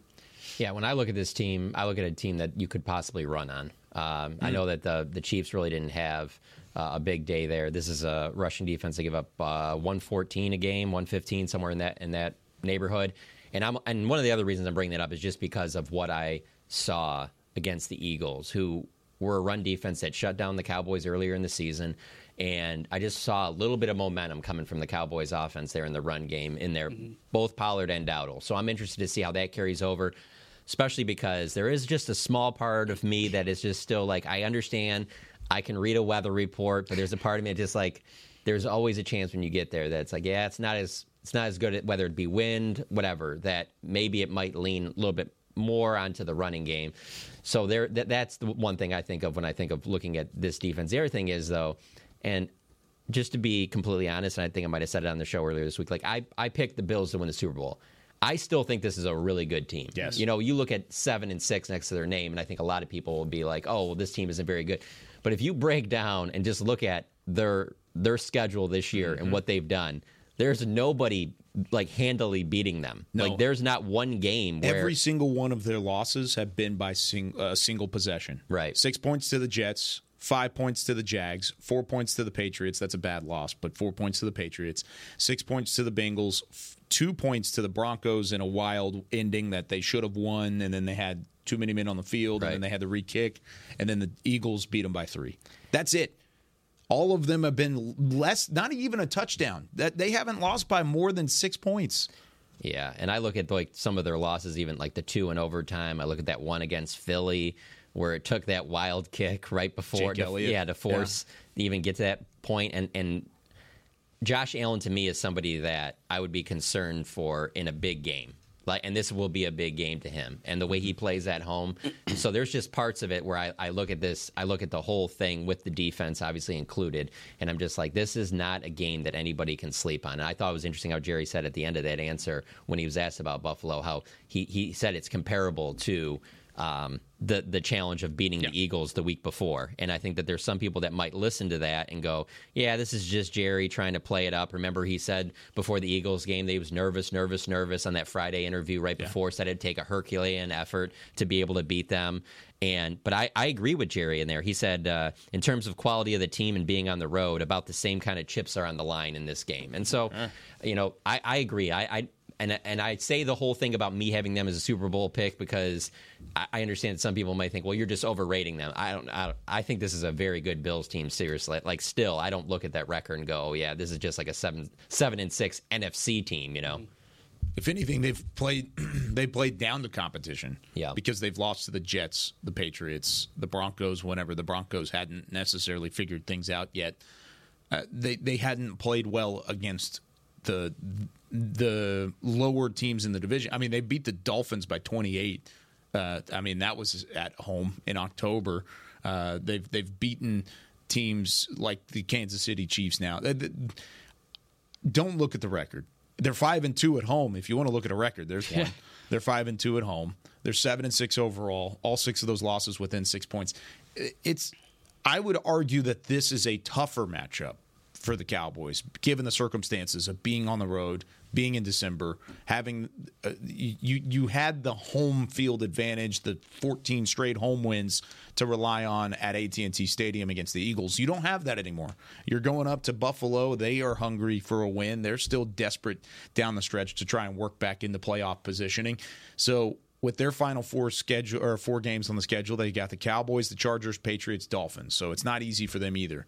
Yeah, when I look at this team, I look at a team that you could possibly run on. Um, I Mm. know that the the Chiefs really didn't have uh, a big day there. This is a Russian defense. They give up uh, 114 a game, 115 somewhere in that in that neighborhood. And I'm and one of the other reasons I'm bringing that up is just because of what I saw against the Eagles, who were a run defense that shut down the Cowboys earlier in the season. And I just saw a little bit of momentum coming from the Cowboys offense there in the run game in there, mm-hmm. both Pollard and Dowdle. So I'm interested to see how that carries over, especially because there is just a small part of me that is just still like, I understand I can read a weather report, but there's a part of me that just like, there's always a chance when you get there that it's like, yeah, it's not as it's not as good at whether it be wind, whatever, that maybe it might lean a little bit more onto the running game. So there, that, that's the one thing I think of when I think of looking at this defense. The other thing is though, and just to be completely honest, and I think I might have said it on the show earlier this week, like I, I picked the Bills to win the Super Bowl. I still think this is a really good team. Yes. You know, you look at seven and six next to their name, and I think a lot of people will be like, oh, well, this team isn't very good. But if you break down and just look at their their schedule this year Mm-hmm. and what they've done, there's nobody like handily beating them. No. Like there's not one game where Every single one of their losses have been by sing, uh, single possession. Right. Six points to the Jets, five points to the Jags, four points to the Patriots. That's a bad loss, but four points to the Patriots, six points to the Bengals, f- two points to the Broncos in a wild ending that they should have won, and then they had too many men on the field, and then they had the re kick, and then the Eagles beat them by three. That's it. All of them have been less, not even a touchdown. That they haven't lost by more than six points. Yeah, and I look at like some of their losses, even like the two in overtime. I look at that one against Philly where it took that wild kick right before, to, yeah, to force even get to that point. And and Josh Allen to me is somebody that I would be concerned for in a big game. Like, and this will be a big game to him, and the way he plays at home. so there's just parts of it where I, I look at this, I look at the whole thing with the defense obviously included, and I'm just like, this is not a game that anybody can sleep on. And I thought it was interesting how Jerry said at the end of that answer when he was asked about Buffalo, how he he said it's comparable to um, the the challenge of beating the Eagles the week before. And I think that there's some people that might listen to that and go, "Yeah, this is just Jerry trying to play it up." Remember, he said before the Eagles game that he was nervous, nervous, nervous on that Friday interview right before. Said it'd take a Herculean effort to be able to beat them. And but I, I agree with Jerry in there. He said uh, in terms of quality of the team and being on the road, about the same kind of chips are on the line in this game. And so, you know, I, I agree. I, I and and I say the whole thing about me having them as a Super Bowl pick because I, I understand that some people might think, well, you're just overrating them. I don't. I, I think this is a very good Bills team. Seriously, like still, I don't look at that record and go, oh, yeah, this is just like a seven seven and six NFC team. You know. If anything, they've played they played down the competition. Yeah. Because they've lost to the Jets, the Patriots, the Broncos. Whenever the Broncos hadn't necessarily figured things out yet, uh, they they hadn't played well against the the lower teams in the division. I mean, they beat the Dolphins by twenty eight. Uh, I mean, that was at home in October. Uh, they've they've beaten teams like the Kansas City Chiefs now. Don't look at the record. They're five and two at home. If you want to look at a record, there's one. They're five and two at home. They're seven and six overall. All six of those losses within six points. It's. I would argue that this is a tougher matchup for the Cowboys, given the circumstances of being on the road, being in December, having uh, you you had the home field advantage, the 14 straight home wins to rely on at AT&T Stadium against the Eagles. You don't have that anymore. You're going up to Buffalo. They are hungry for a win. They're still desperate down the stretch to try and work back into playoff positioning. So with their final four schedule or four games on the schedule, they got the Cowboys, the Chargers, Patriots, Dolphins. So it's not easy for them either.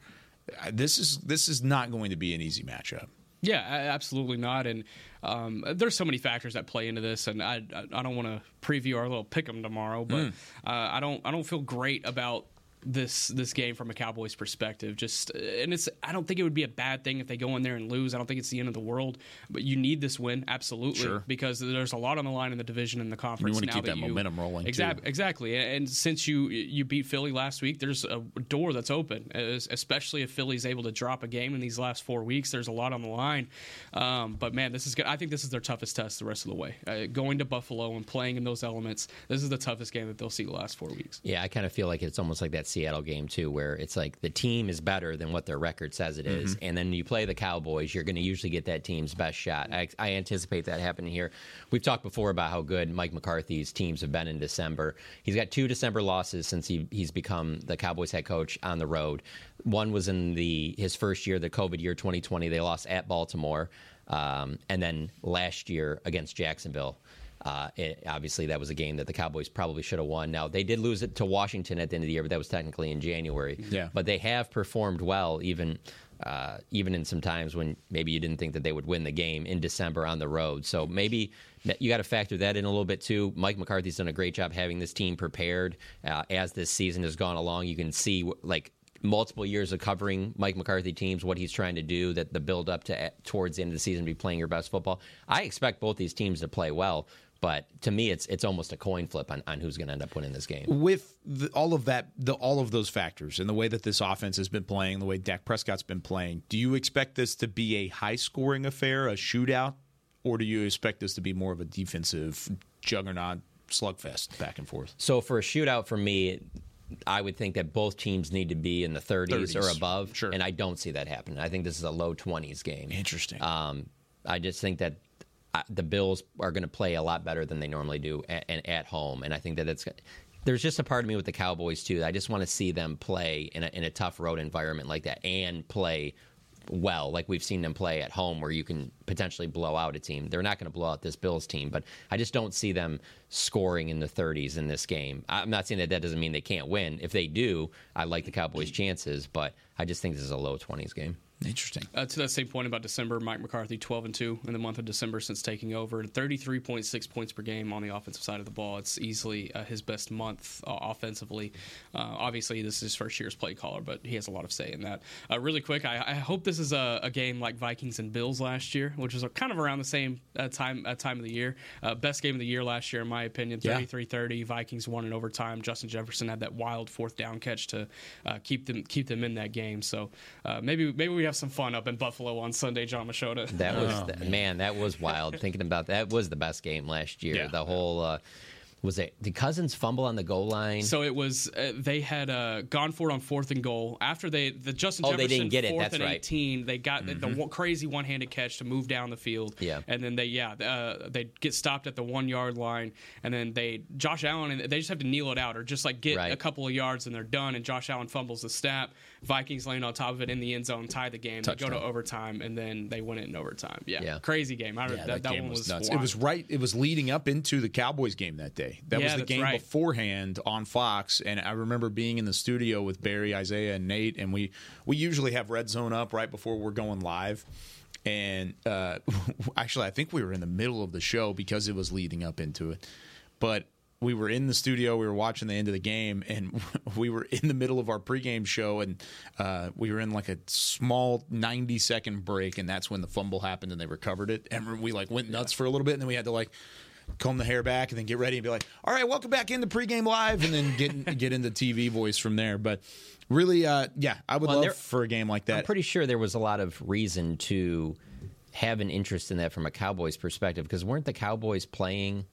Uh, This is this is not going to be an easy matchup. Yeah, absolutely not. And um, there's so many factors that play into this, and I I don't want to preview our little pick'em tomorrow, but Mm. uh, I don't I don't feel great about this this game from a Cowboys perspective. Just and it's I don't think it would be a bad thing if they go in there and lose. I don't think it's the end of the world, but you need this win absolutely Sure. because there's a lot on the line in the division and the conference. You wanna now keep that you- momentum rolling, too. Exactly, exactly. And since you you beat Philly last week, there's a door that's open, especially if Philly's able to drop a game in these last four weeks. There's a lot on the line. Um, but man, this is good. I think this is their toughest test the rest of the way. Uh, going to Buffalo and playing in those elements, this is the toughest game that they'll see the last four weeks. Yeah, I kind of feel like it's almost like that Seattle game too, where it's like the team is better than what their record says it is. Mhm. and then you play the Cowboys, you're going to usually get that team's best shot. I, I anticipate that happening here. We've talked before about how good Mike McCarthy's teams have been in December. He's got two December losses since he, he's become the Cowboys head coach on the road. One was in the his first year, the COVID year, 2020. They lost at Baltimore, um, and then last year against Jacksonville. Uh, it, obviously, that was a game that the Cowboys probably should have won. Now they did lose it to Washington at the end of the year, but that was technically in January. Yeah. But they have performed well, even uh, even in some times when maybe you didn't think that they would win the game in December on the road. So maybe you got to factor that in a little bit too. Mike McCarthy's done a great job having this team prepared uh, as this season has gone along. You can see like multiple years of covering Mike McCarthy teams, what he's trying to do, that the build up to towards the end of the season, be playing your best football. I expect both these teams to play well, but to me, it's it's almost a coin flip on, on who's going to end up winning this game. with the, all of that, the, all of those factors, and the way that this offense has been playing, the way Dak Prescott's been playing, do you expect this to be a high-scoring affair, a shootout, or do you expect this to be more of a defensive juggernaut slugfest back and forth? So for a shootout, for me, I would think that both teams need to be in the 30s, 30s. or above. Sure. And I don't see that happening. I think this is a low 20s game. Interesting. Um, I just think that the Bills are going to play a lot better than they normally do at, at home. And I think that it's. There's just a part of me with the Cowboys too. I just want to see them play in a, in a tough road environment like that and play well, like we've seen them play at home, where you can potentially blow out a team. They're not going to blow out this Bills team, but I just don't see them scoring in the 30s in this game. I'm not saying that that doesn't mean they can't win. If they do, I like the Cowboys' chances, but I just think this is a low 20s game. Interesting. Uh, to that same point about December, Mike McCarthy, 12 and 2 in the month of December since taking over, 33.6 points per game on the offensive side of the ball. It's easily uh, his best month uh, offensively. Uh, obviously, this is his first year as play caller, but he has a lot of say in that. Uh, really quick, I, I hope this is a, a game like Vikings and Bills last year, which was kind of around the same uh, time uh, time of the year. Uh, best game of the year last year, in my opinion. Yeah. 33-30. Vikings won in overtime. Justin Jefferson had that wild fourth down catch to uh, keep them keep them in that game. So uh, maybe maybe we have some fun up in Buffalo on Sunday, Jon Machota. That was man. that was wild. Thinking about that was the best game last year. Yeah. The whole uh, Was it the Cousins fumble on the goal line? So it was uh, they had uh, gone for it on fourth and goal after they the Justin Oh, Jefferson they didn't get it, fourth that's and right. eighteen. They got the, the crazy one handed catch to move down the field. Yeah. and then they yeah uh, they get stopped at the one yard line, and then they Josh Allen and they just have to kneel it out or just like get Right. a couple of yards and they're done. And Josh Allen fumbles the snap. Vikings land on top of it in the end zone, tie the game. They go to overtime, and then they win it in overtime. Yeah, Yeah. crazy game. I, Yeah, that, that, that game one was, was nuts. It was right. It was leading up into the Cowboys game that day. That Yeah, was the game right. beforehand on Fox, and I remember being in the studio with Barry, Isaiah, and Nate, and we we usually have Red Zone up right before we're going live. And uh, actually, I think we were in the middle of the show because it was leading up into it. But we were in the studio, we were watching the end of the game, and we were in the middle of our pregame show, and uh, we were in like a small 90 second break, and that's when the fumble happened, and they recovered it. And we like went nuts for a little bit, and then we had to like comb the hair back and then get ready and be like, all right, welcome back into pregame live, and then get get into TV voice from there. But really, uh, yeah, I would Well, love there- for a game like that. I'm pretty sure there was a lot of reason to have an interest in that from a Cowboys perspective because weren't the Cowboys playing?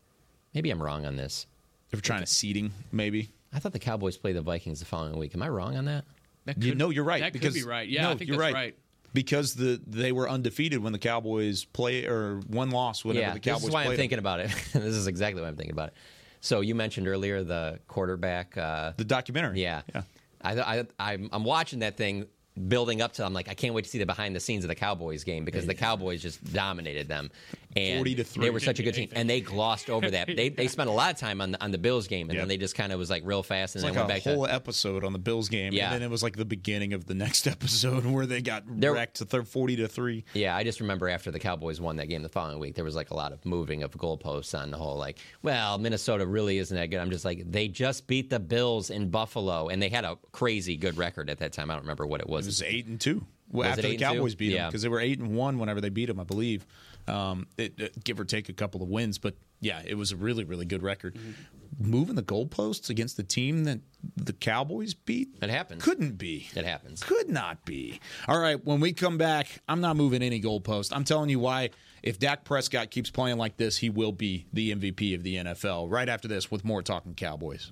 Maybe I'm wrong on this. They were trying to seeding, maybe. I thought the Cowboys played the Vikings the following week. Am I wrong on that? That you could- know, you're right. that could be right. Yeah, no, I think you're that's right. right. Because the they were undefeated when the Cowboys play or one loss whenever yeah, the Cowboys this is why I'm played them. thinking about it. this is exactly why I'm thinking about it. So you mentioned earlier the quarterback, uh, the documentary. Yeah, Yeah. I, I, I'm, I'm watching that thing building up to. I'm like, I can't wait to see the behind the scenes of the Cowboys game because the Cowboys just dominated them. And 40 to three. They were such a good team, and they glossed over that. They they spent a lot of time on the on the Bills game, and Yeah. then they just kind of was like real fast, and It's then like went a back whole to. episode on the Bills game, Yeah. and then it was like the beginning of the next episode where they got There- wrecked to thir- forty to three. Yeah, I just remember after the Cowboys won that game the following week, there was like a lot of moving of goalposts on the whole. Like, well, Minnesota really isn't that good. I'm just like, they just beat the Bills in Buffalo, and they had a crazy good record at that time. I don't remember what it was. It was eight and two well, Was after the? Cowboys beat them because they were eight and one whenever they beat them, I believe. Um, it, it- give or take a couple of wins, but yeah, it was a really really good record. Mm-hmm. Moving the goalposts against the team that the Cowboys beat? That happens. couldn't be. It happens. Could not be. All right, when we come back, I'm not moving any goalpost. I'm telling you why. If Dak Prescott keeps playing like this, he will be the MVP of the NFL. Right after this, with more talking Cowboys.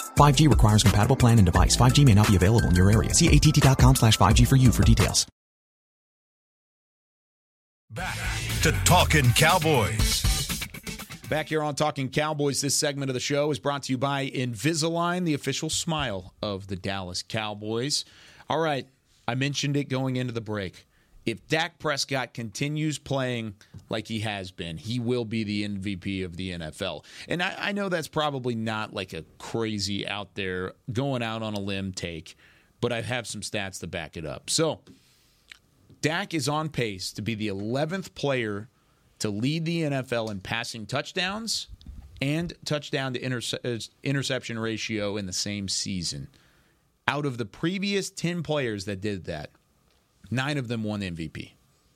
5G requires compatible plan and device. 5G may not be available in your area. See att.com slash 5G for you for details. Back to Talking Cowboys. Back here on Talking Cowboys, this segment of the show is brought to you by Invisalign, the official smile of the Dallas Cowboys. All right, I mentioned it going into the break. If Dak Prescott continues playing like he has been, he will be the MVP of the NFL. And I, I know that's probably not like a crazy out there, going out on a limb take, but I have some stats to back it up. So, Dak is on pace to be the 11th player to lead the NFL in passing touchdowns and touchdown to interce- uh, interception ratio in the same season. Out of the previous 10 players that did that, nine of them won MVP.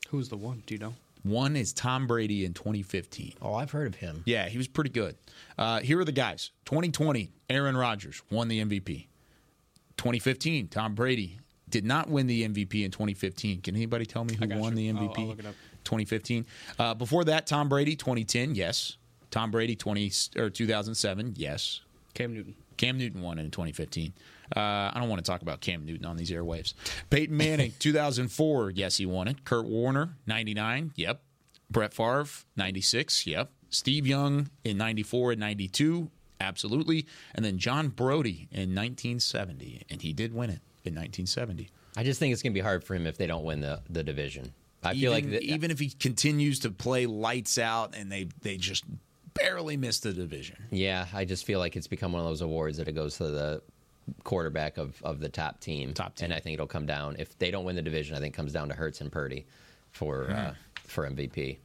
Who's the one? Do you know? One is Tom Brady in 2015. Oh, I've heard of him. Yeah, he was pretty good. Uh, here are the guys 2020, Aaron Rodgers won the MVP. 2015, Tom Brady did not win the MVP in 2015. Can anybody tell me who won the I'll- MVP? I'll look it up. 2015. Uh, before that, Tom Brady, 2010, yes. Tom Brady, 20 or 2007, yes. Cam Newton. Cam Newton won in 2015. Uh, I don't want to talk about Cam Newton on these airwaves. Peyton Manning, 2004, yes, he won it. Kurt Warner, 99, yep. Brett Favre, 96, yep. Steve Young in 94 and 92, absolutely. And then John Brodie in 1970, and he did win it in 1970. I just think it's going to be hard for him if they don't win the, the division. I feel like even, the, even if he continues to play lights out and they, they just barely miss the division. Yeah, I just feel like it's become one of those awards that it goes to the quarterback of, of the top team. Top team. And I think it'll come down if they don't win the division. I think it comes down to Hurts and Purdy for uh, for MVP.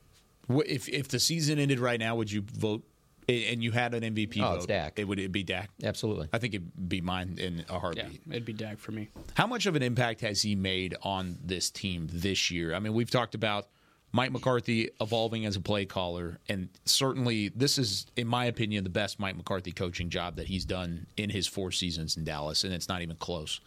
If if the season ended right now, would you vote? And you had an MVP Oh, vote. it's Dak. It would it be Dak? Absolutely. I think it'd be mine in a heartbeat. It'd be Dak for me. How much of an impact has he made on this team this year? I mean, we've talked about Mike McCarthy evolving as a play caller, and certainly this is, in my opinion, the best Mike McCarthy coaching job that he's done in his four seasons in Dallas, and it's not even close.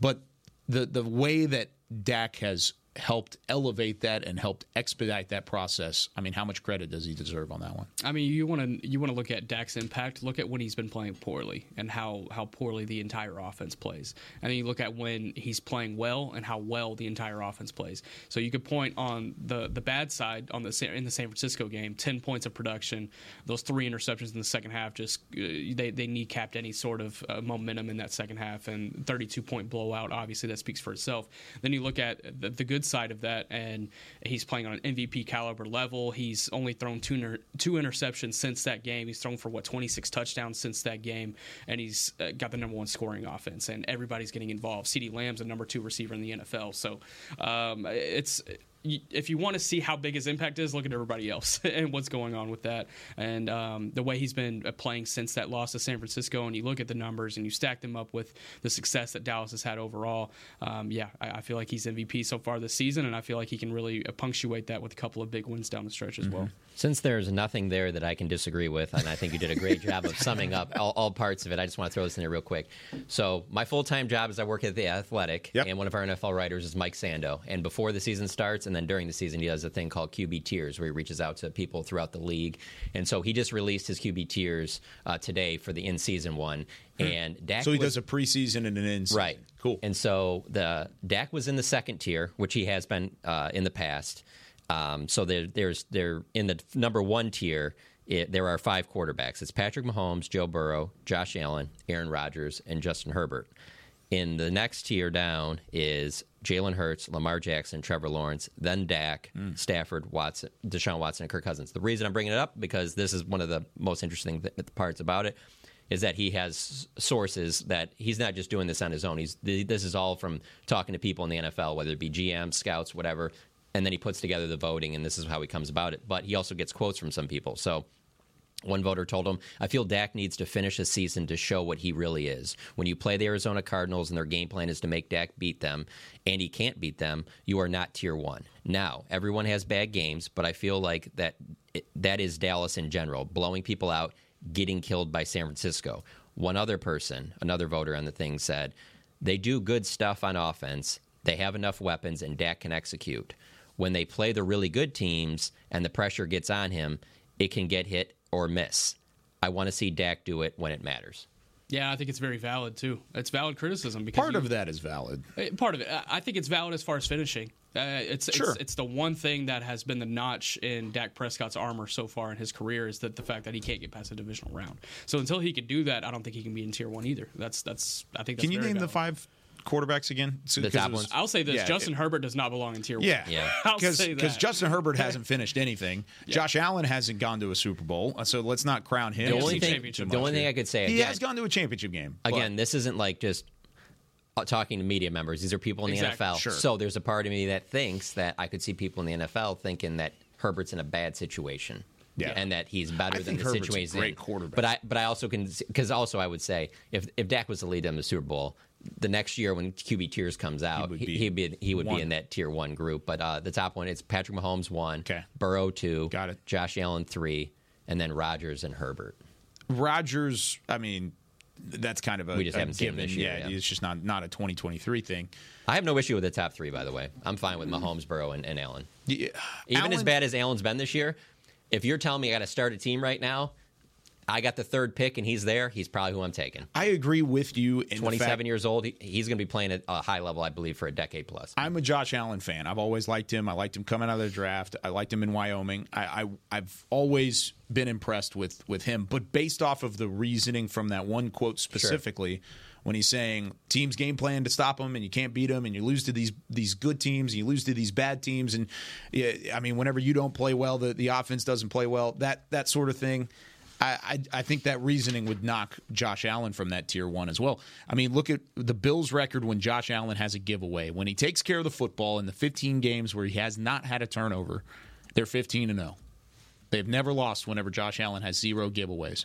But the the way that Dak has helped elevate that and helped expedite that process, I mean, how much credit does he deserve on that one? I mean, you want to you want to look at Dak's impact. Look at when he's been playing poorly and how how poorly the entire offense plays. And then you look at when he's playing well and how well the entire offense plays. So you could point on the the bad side on the in the San Francisco game, ten points of production, those three interceptions in the second half. Just uh, they they kneecapped any sort of uh, momentum in that second half, and thirty two point blowout. Obviously, that speaks for itself. Then you look at the, the good side of that, and he's playing on an MVP caliber level. He's only thrown two inter- two interceptions since that game. He's thrown for what 26 touchdowns since that game, and he's uh, got the number one scoring offense, and everybody's getting involved. CeeDee Lamb's the number two receiver in the NFL, so um, it's. If you want to see how big his impact is, look at everybody else and what's going on with that, and um, the way he's been uh, playing since that loss to San Francisco. And you look at the numbers and you stack them up with the success that Dallas has had overall. Um, yeah, I, I feel like he's MVP so far this season, and I feel like he can really uh, punctuate that with a couple of big wins down the stretch as well. Since there's nothing there that I can disagree with, and I think you did a great job of summing up all, all parts of it, I just want to throw this in there real quick. So, my full time job is I work at The Athletic, and one of our NFL writers is Mike Sando. And before the season starts, and then during the season, he does a thing called QB Tiers, where he reaches out to people throughout the league. And so, he just released his QB Tiers uh, today for the in season one. And Dak so he was- does a preseason and an in Right. Cool. And so the Dak was in the second tier, which he has been uh, in the past. Um, so there, there's there in the number one tier. It, there are five quarterbacks. It's Patrick Mahomes, Joe Burrow, Josh Allen, Aaron Rodgers, and Justin Herbert. In the next tier down is Jalen Hurts, Lamar Jackson, Trevor Lawrence, then Dak, Stafford, Watson, Deshaun Watson, and Kirk Cousins. The reason I'm bringing it up because this is one of the most interesting th- parts about it is that he has sources that he's not just doing this on his own. He's this is all from talking to people in the NFL, whether it be GM, scouts, whatever, and then he puts together the voting, and this is how he comes about it. But he also gets quotes from some people. So one voter told him, I feel Dak needs to finish a season to show what he really is. When you play the Arizona Cardinals and their game plan is to make Dak beat them, and he can't beat them, you are not tier one. Now, everyone has bad games, but I feel like that that is Dallas in general, blowing people out, getting killed by San Francisco. One other person, another voter on the thing said, they do good stuff on offense. They have enough weapons, and Dak can execute. When they play the really good teams and the pressure gets on him, it can get hit or miss. I want to see Dak do it when it matters. Yeah, I think it's very valid too. It's valid criticism because Part you- of that is valid. Uh, Part of it. I- I think it's valid as far as finishing. Uh, it's, Sure. it's it's the one thing that has been the notch in Dak Prescott's armor so far in his career is that the fact that he can't get past a divisional round. So until he can do that, I don't think he can be in tier one either. That's that's I think. That's Can you very name the five quarterbacks again? So- The 'cause top was- ones? I'll say this: Yeah, Justin it- Herbert does not belong in tier one. I'll because say that. Justin Herbert hasn't finished anything. Josh Allen hasn't gone to a Super Bowl, uh, so let's not crown him. The only thing, much the only thing I could say he again, has gone to a championship game. but- again, this isn't like just uh, talking to media members. These are people in the Exactly. NFL. Sure. So there's a part of me that thinks that I could see people in the NFL thinking that Herbert's in a bad situation. Yeah. and that he's better I than think the Herbert's situation. he's great quarterback. But I, but I also can because also I would say if if Dak was to lead them to the Super Bowl, the next year when QB tiers comes out, would he, be he'd be he would one. be in that tier one group. But uh, the top one it's Patrick Mahomes one, Okay. Burrow two, Got it. Josh Allen three, and then Rodgers and Herbert. Rodgers, I mean, that's kind of a, We just a haven't seen him given. this year, yeah, yeah. it's just not not a 2023 thing. I have no issue with the top three, by the way. I'm fine with Mahomes, Burrow, and, and Allen. Yeah. Even as bad as Allen's been this year, if you're telling me I got to start a team right now, I got the third pick and he's there, he's probably who I'm taking. I agree with you. In 27 fact, years old, he, he's going to be playing at a high level, I believe, for a decade plus. I'm a Josh Allen fan. I've always liked him. I liked him coming out of the draft. I liked him in Wyoming. I, I I've always been impressed with with him. But based off of the reasoning from that one quote specifically, when he's saying teams game plan to stop him and you can't beat him and you lose to these these good teams and you lose to these bad teams and yeah, I mean whenever you don't play well, the the offense doesn't play well. That that sort of thing. I, I I think that reasoning would knock Josh Allen from that tier one as well. I mean, look at the Bills' record when Josh Allen has a giveaway. When he takes care of the football in the 15 games where he has not had a turnover, they're 15 and 0. They've never lost whenever Josh Allen has zero giveaways.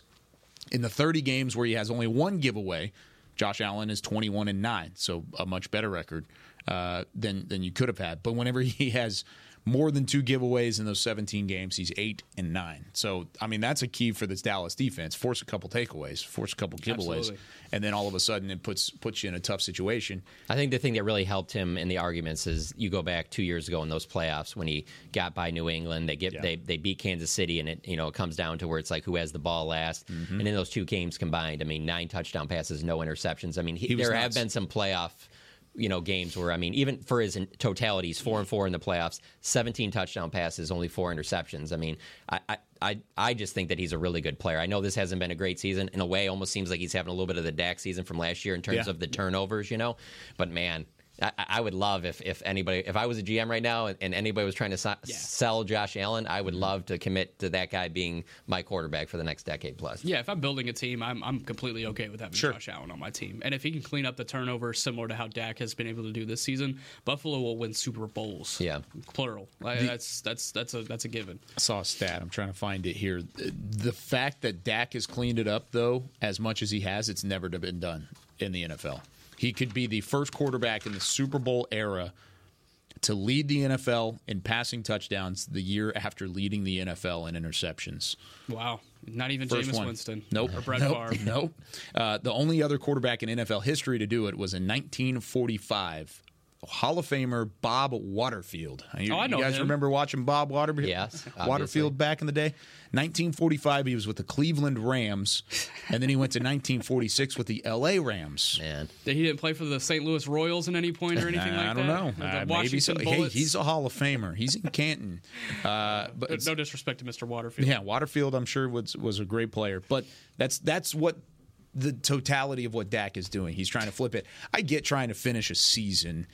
In the 30 games where he has only one giveaway, Josh Allen is 21 and 9, so a much better record uh, than than you could have had. But whenever he has more than two giveaways in those 17 games, he's 8 and 9. So, I mean, that's a key for this Dallas defense. Force a couple takeaways, force a couple giveaways, Absolutely. and then all of a sudden it puts puts you in a tough situation. I think the thing that really helped him in the arguments is you go back two years ago in those playoffs when he got by New England. They get Yeah. they they beat Kansas City, and it you know it comes down to where it's like who has the ball last. Mm-hmm. And in those two games combined, I mean, nine touchdown passes, no interceptions. I mean, he, He was there have been some playoff. You know, games where I mean, even for his he's four and four in the playoffs, seventeen touchdown passes, only four interceptions. I mean, I, I, I, I just think that he's a really good player. I know this hasn't been a great season. In a way, almost seems like he's having a little bit of the Dak season from last year in terms Yeah. of the turnovers, you know. But man, I, I would love if, if anybody, if I was a GM right now and, and anybody was trying to si- sell Josh Allen, I Mm-hmm. would love to commit to that guy being my quarterback for the next decade plus. Yeah, if I'm building a team, I'm, I'm completely okay with having Josh Allen on my team. And if he can clean up the turnover similar to how Dak has been able to do this season, Buffalo will win Super Bowls. Yeah. plural. Like, The- that's that's that's a that's a given. I saw a stat. I'm trying to find it here. The fact that Dak has cleaned it up, though, as much as he has, it's never been done in the NFL. He could be the first quarterback in the Super Bowl era to lead the NFL in passing touchdowns the year after leading the NFL in interceptions. Wow, not even First Jameis one. Winston. Nope. or Brett nope. Favre. Nope. Uh, the only other quarterback in NFL history to do it was in 1945. Hall of Famer Bob Waterfield. You, Oh, I know you guys him. remember watching Bob Waterfield? Yes. Waterfield back in the day. 1945, he was with the Cleveland Rams, and then he went to 1946 with the LA Rams. Man, He didn't play for the St. Louis Royals in any point or anything I like that. I don't know. Uh, maybe so. Washington Hey, he's a Hall of Famer. He's in Canton. Uh, but Uh, no disrespect to Mr. Waterfield. Yeah, Waterfield, I'm sure was was a great player, but that's that's what the totality of what Dak is doing. He's trying to flip it. I get trying to finish a season,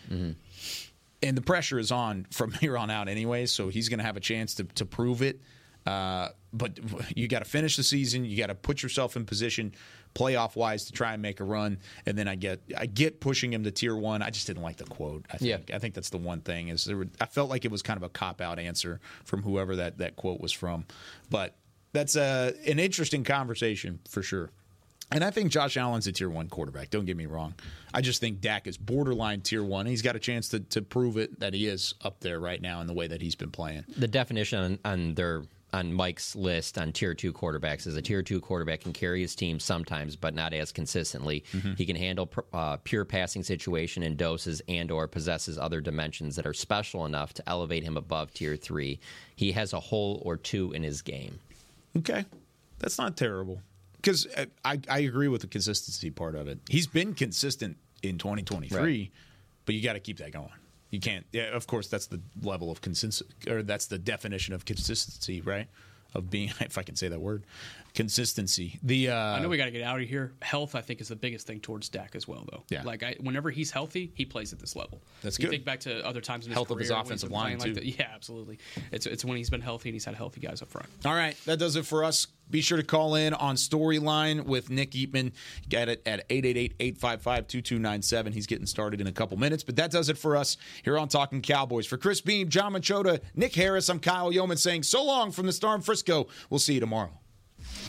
and the pressure is on from here on out anyway. So he's going to have a chance to to prove it. Uh, but you got to finish the season. You got to put yourself in position, playoff wise, to try and make a run. And then I get I get pushing him to tier one. I just didn't like the quote. I think Yeah. I think that's the one thing is there. Were, I felt like it was kind of a cop out answer from whoever that that quote was from. But that's a an interesting conversation for sure. And I think Josh Allen's a tier one quarterback. Don't get me wrong. I just think Dak is borderline tier one. He's got a chance to, to prove it that he is up there right now in the way that he's been playing. the definition on, on their on Mike's list on tier two quarterbacks is a tier two quarterback can carry his team sometimes, but not as consistently. Mm-hmm. He can handle pr- uh, pure passing situation in doses and or possesses other dimensions that are special enough to elevate him above tier three. He has a hole or two in his game. Okay. That's not terrible. Because uh, I, I agree with the consistency part of it. He's been consistent in 2023, but you got to keep that going. You can't. Yeah, of course, that's the level of consistency, or that's the definition of consistency, right? Of being, if I can say that word, consistency. The uh, I know we got to get out of here. Health, I think, is the biggest thing towards Dak as well, though. Yeah. Like I, whenever he's healthy, he plays at this level. That's you good. Think back to other times in his health of his offensive line too. Yeah, absolutely. It's it's when he's been healthy and he's had healthy guys up front. All right, that does it for us. Be sure to call in on Storyline with Nick Eatman. Get it at 888-855-2297. He's getting started in a couple minutes. But that does it for us here on Talking Cowboys. For Chris Beam, Jon Machota, Nick Harris, I'm Kyle Youmans saying so long from the Storm Frisco. We'll see you tomorrow.